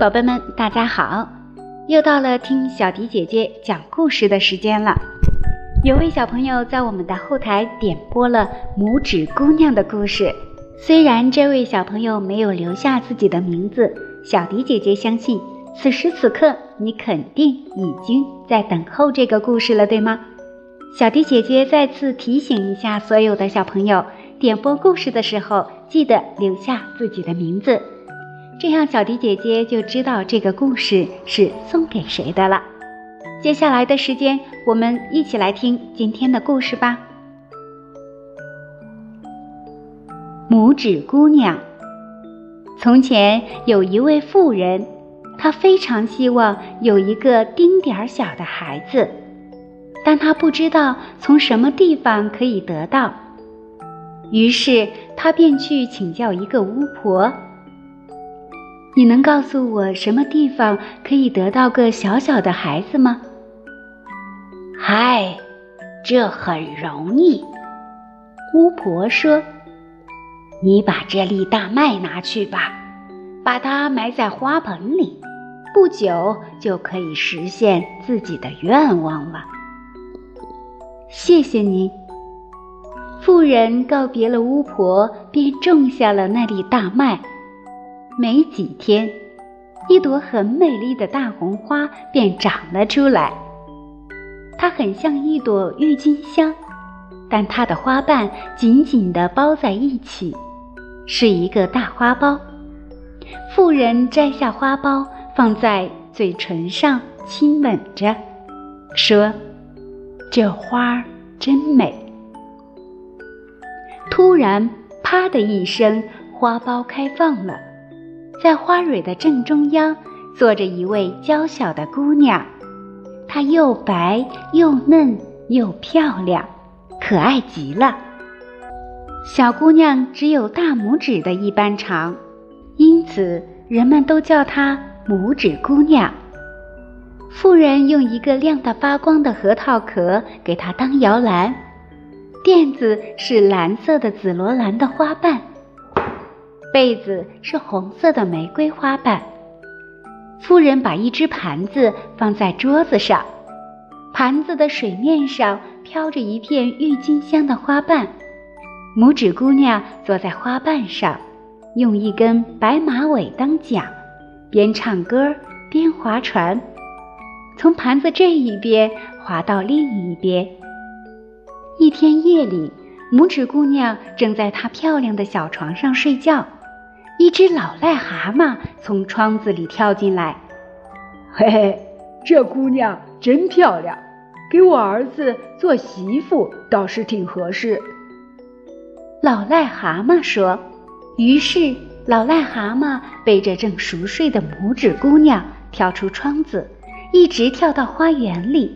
宝贝们，大家好！又到了听小迪姐姐讲故事的时间了。有位小朋友在我们的后台点播了《拇指姑娘》的故事，虽然这位小朋友没有留下自己的名字，小迪姐姐相信此时此刻你肯定已经在等候这个故事了，对吗？小迪姐姐再次提醒一下所有的小朋友，点播故事的时候记得留下自己的名字。这样，小迪姐姐就知道这个故事是送给谁的了。接下来的时间，我们一起来听今天的故事吧。拇指姑娘。从前有一位妇人，她非常希望有一个丁点儿小的孩子，但她不知道从什么地方可以得到，于是她便去请教一个巫婆。你能告诉我什么地方可以得到个小小的孩子吗？嗨，这很容易。巫婆说：“你把这粒大麦拿去吧，把它埋在花盆里，不久就可以实现自己的愿望了。”谢谢您。妇人告别了巫婆，便种下了那粒大麦。没几天，一朵很美丽的大红花便长了出来。它很像一朵郁金香，但它的花瓣紧紧地包在一起，是一个大花苞。妇人摘下花苞，放在嘴唇上亲吻着，说：“这花儿真美。”突然，啪的一声，花苞开放了。在花蕊的正中央，坐着一位娇小的姑娘，她又白又嫩又漂亮，可爱极了。小姑娘只有大拇指的一般长，因此人们都叫她拇指姑娘。妇人用一个亮得发光的核桃壳给她当摇篮，垫子是蓝色的紫罗兰的花瓣。被子是红色的玫瑰花瓣。夫人把一只盘子放在桌子上，盘子的水面上飘着一片郁金香的花瓣。拇指姑娘坐在花瓣上，用一根白马尾当桨，边唱歌边划船，从盘子这一边划到另一边。一天夜里，拇指姑娘正在她漂亮的小床上睡觉。一只老癞蛤蟆从窗子里跳进来，嘿嘿，这姑娘真漂亮，给我儿子做媳妇倒是挺合适。老癞蛤蟆说。于是，老癞蛤蟆背着正熟睡的拇指姑娘跳出窗子，一直跳到花园里。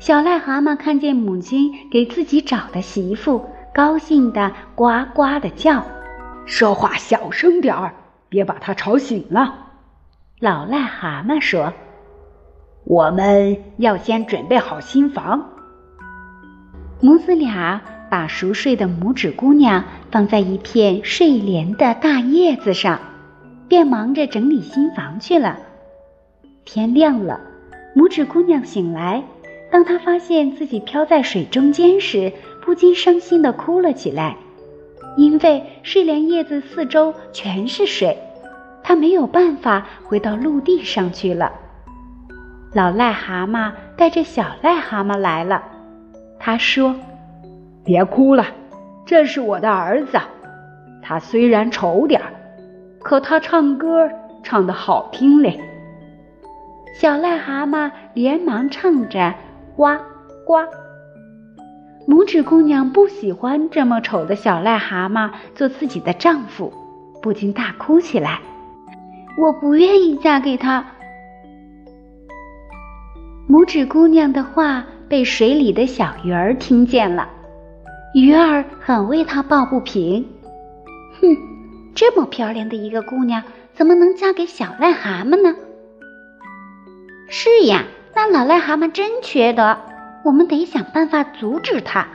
小癞蛤蟆看见母亲给自己找的媳妇，高兴地呱呱的叫。说话小声点儿，别把他吵醒了。老癞蛤蟆说：“我们要先准备好新房。”母子俩把熟睡的拇指姑娘放在一片睡莲的大叶子上，便忙着整理新房去了。天亮了，拇指姑娘醒来，当她发现自己飘在水中间时，不禁伤心地哭了起来。因为睡莲叶子四周全是水，它没有办法回到陆地上去了。老癞蛤蟆带着小癞蛤蟆来了，他说：“别哭了，这是我的儿子。他虽然丑点儿，可他唱歌唱得好听嘞。”小癞蛤蟆连忙唱着：“呱呱。”拇指姑娘不喜欢这么丑的小癞蛤蟆做自己的丈夫，不禁大哭起来。我不愿意嫁给他。拇指姑娘的话被水里的小鱼儿听见了，鱼儿很为她抱不平。哼，这么漂亮的一个姑娘，怎么能嫁给小癞蛤蟆呢？是呀，那老癞蛤蟆真缺德。我们得想办法阻止它。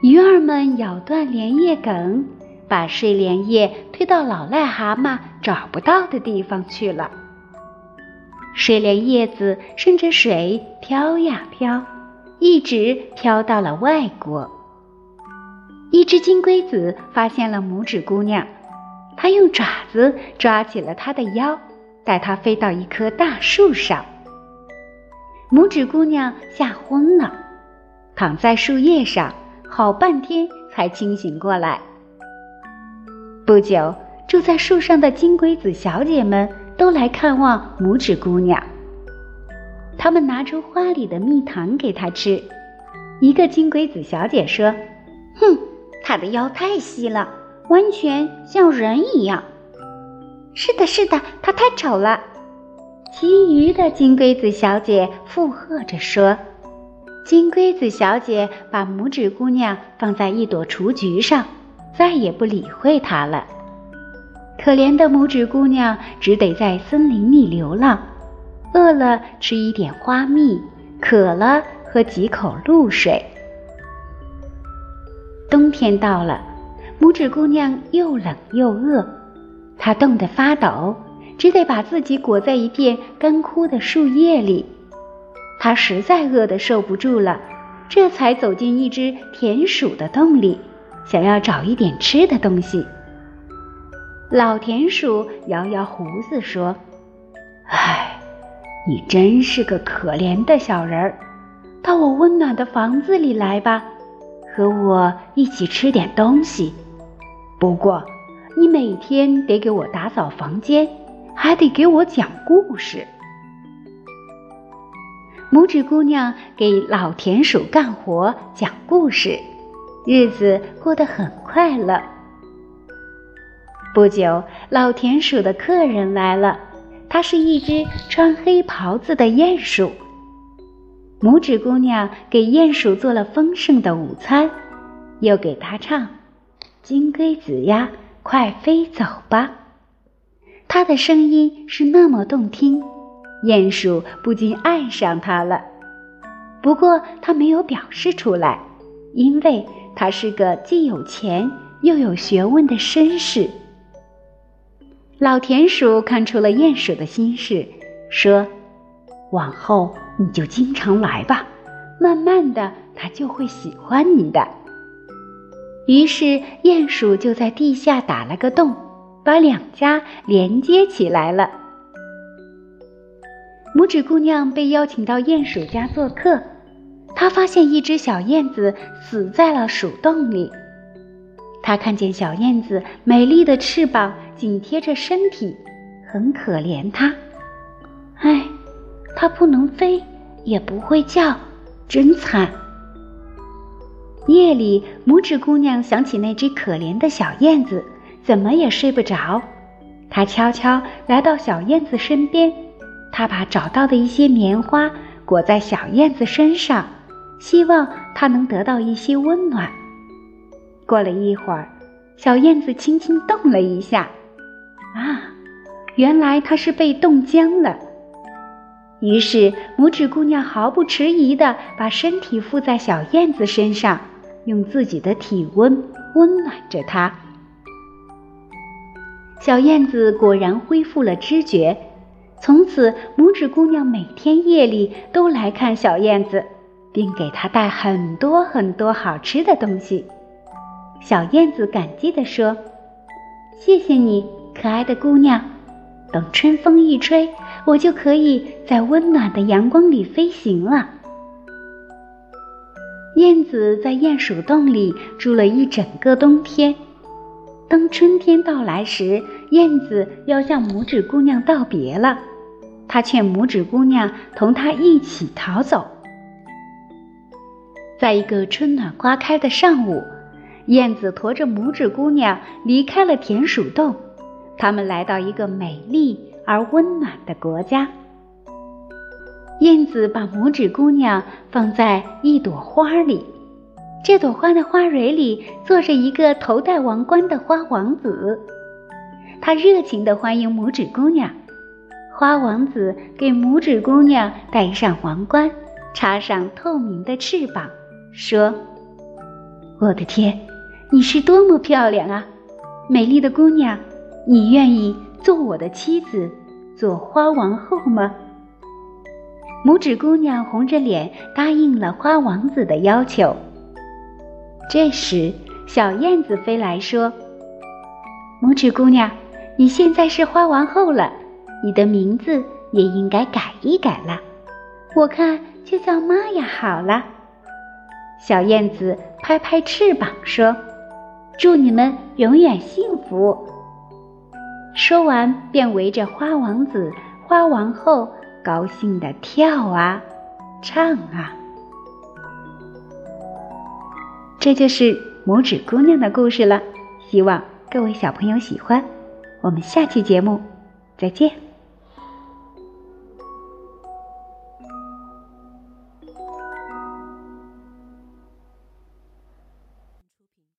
鱼儿们咬断莲叶梗，把睡莲叶推到老癞蛤蟆找不到的地方去了。睡莲叶子顺着水飘呀飘，一直飘到了外国。一只金龟子发现了拇指姑娘，它用爪子抓起了她的腰，带她飞到一棵大树上。拇指姑娘吓昏了，躺在树叶上好半天才清醒过来。不久，住在树上的金龟子小姐们都来看望拇指姑娘。她们拿出花里的蜜糖给她吃。一个金龟子小姐说：“哼，她的腰太细了，完全像人一样。”“是的，是的，她太丑了。”其余的金龟子小姐附和着说。金龟子小姐把拇指姑娘放在一朵雏菊上。再也不理会它了。可怜的拇指姑娘只得在森林里流浪，饿了吃一点花蜜，渴了喝几口露水。冬天到了，拇指姑娘又冷又饿，她冻得发抖，只得把自己裹在一片干枯的树叶里。它实在饿得受不住了，这才走进一只田鼠的洞里。想要找一点吃的东西，老田鼠摇摇胡子说：“唉，你真是个可怜的小人儿，到我温暖的房子里来吧，和我一起吃点东西。不过，你每天得给我打扫房间，还得给我讲故事。”拇指姑娘给老田鼠干活讲故事。日子过得很快乐。不久，老田鼠的客人来了，它是一只穿黑袍子的鼹鼠。拇指姑娘给鼹鼠做了丰盛的午餐，又给它唱：“金龟子呀，快飞走吧。”他的声音是那么动听，鼹鼠不禁爱上他了。不过，他没有表示出来，因为。他是个既有钱又有学问的绅士。老田鼠看出了鼹鼠的心事，说：“往后你就经常来吧，慢慢的他就会喜欢你的。”于是鼹鼠就在地下打了个洞，把两家连接起来了。拇指姑娘被邀请到鼹鼠家做客。她发现一只小燕子死在了鼠洞里。她看见小燕子美丽的翅膀紧贴着身体，很可怜它。唉，它不能飞，也不会叫，真惨。夜里，拇指姑娘想起那只可怜的小燕子，怎么也睡不着。她悄悄来到小燕子身边，她把找到的一些棉花裹在小燕子身上。希望它能得到一些温暖。过了一会儿，小燕子轻轻动了一下，啊，原来它是被冻僵了。于是，拇指姑娘毫不迟疑地把身体附在小燕子身上，用自己的体温温暖着它。小燕子果然恢复了知觉。从此，拇指姑娘每天夜里都来看小燕子。并给她带很多很多好吃的东西。小燕子感激地说：“谢谢你，可爱的姑娘。等春风一吹，我就可以在温暖的阳光里飞行了。”燕子在鼹鼠洞里住了一整个冬天。当春天到来时，燕子要向拇指姑娘道别了。它劝拇指姑娘同它一起逃走。在一个春暖花开的上午，燕子驮着拇指姑娘离开了田鼠洞，他们来到一个美丽而温暖的国家。燕子把拇指姑娘放在一朵花里，这朵花的花蕊里坐着一个头戴王冠的花王子，他热情地欢迎拇指姑娘。花王子给拇指姑娘戴上王冠，插上透明的翅膀。说：“我的天，你是多么漂亮啊！美丽的姑娘，你愿意做我的妻子，做花王后吗？”拇指姑娘红着脸答应了花王子的要求。这时，小燕子飞来说：“拇指姑娘，你现在是花王后了，你的名字也应该改一改了。我看就叫玛雅好了。”小燕子拍拍翅膀说：“祝你们永远幸福。”说完，便围着花王子、花王后。高兴的跳啊，唱啊，这就是拇指姑娘的故事了。希望各位小朋友喜欢。我们下期节目再见。